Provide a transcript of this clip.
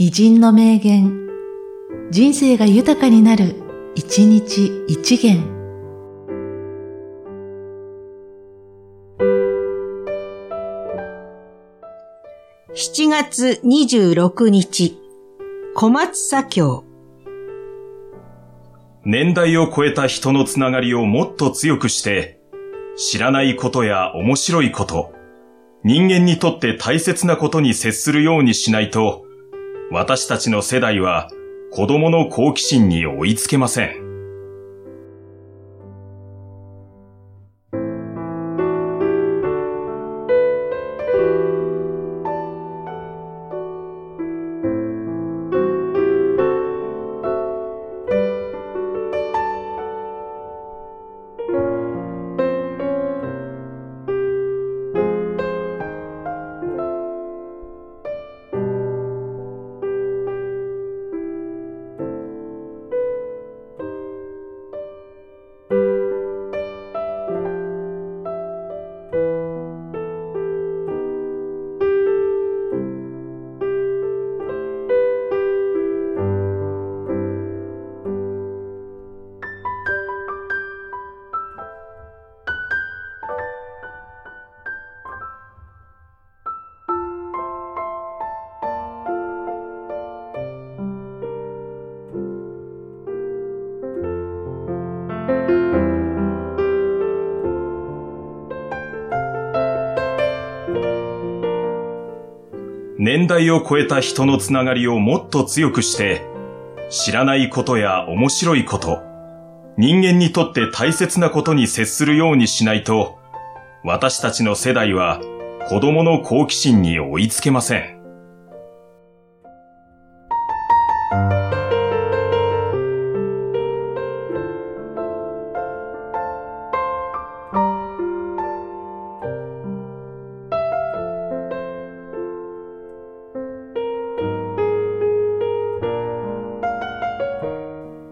偉人の名言、人生が豊かになる、一日一元。7月26日、小松左京。年代を超えた人のつながりをもっと強くして、知らないことや面白いこと、人間にとって大切なことに接するようにしないと、私たちの世代は子供の好奇心に追いつけません。年代を超えた人のつながりをもっと強くして、知らないことや面白いこと、人間にとって大切なことに接するようにしないと、私たちの世代は子供の好奇心に追いつけません。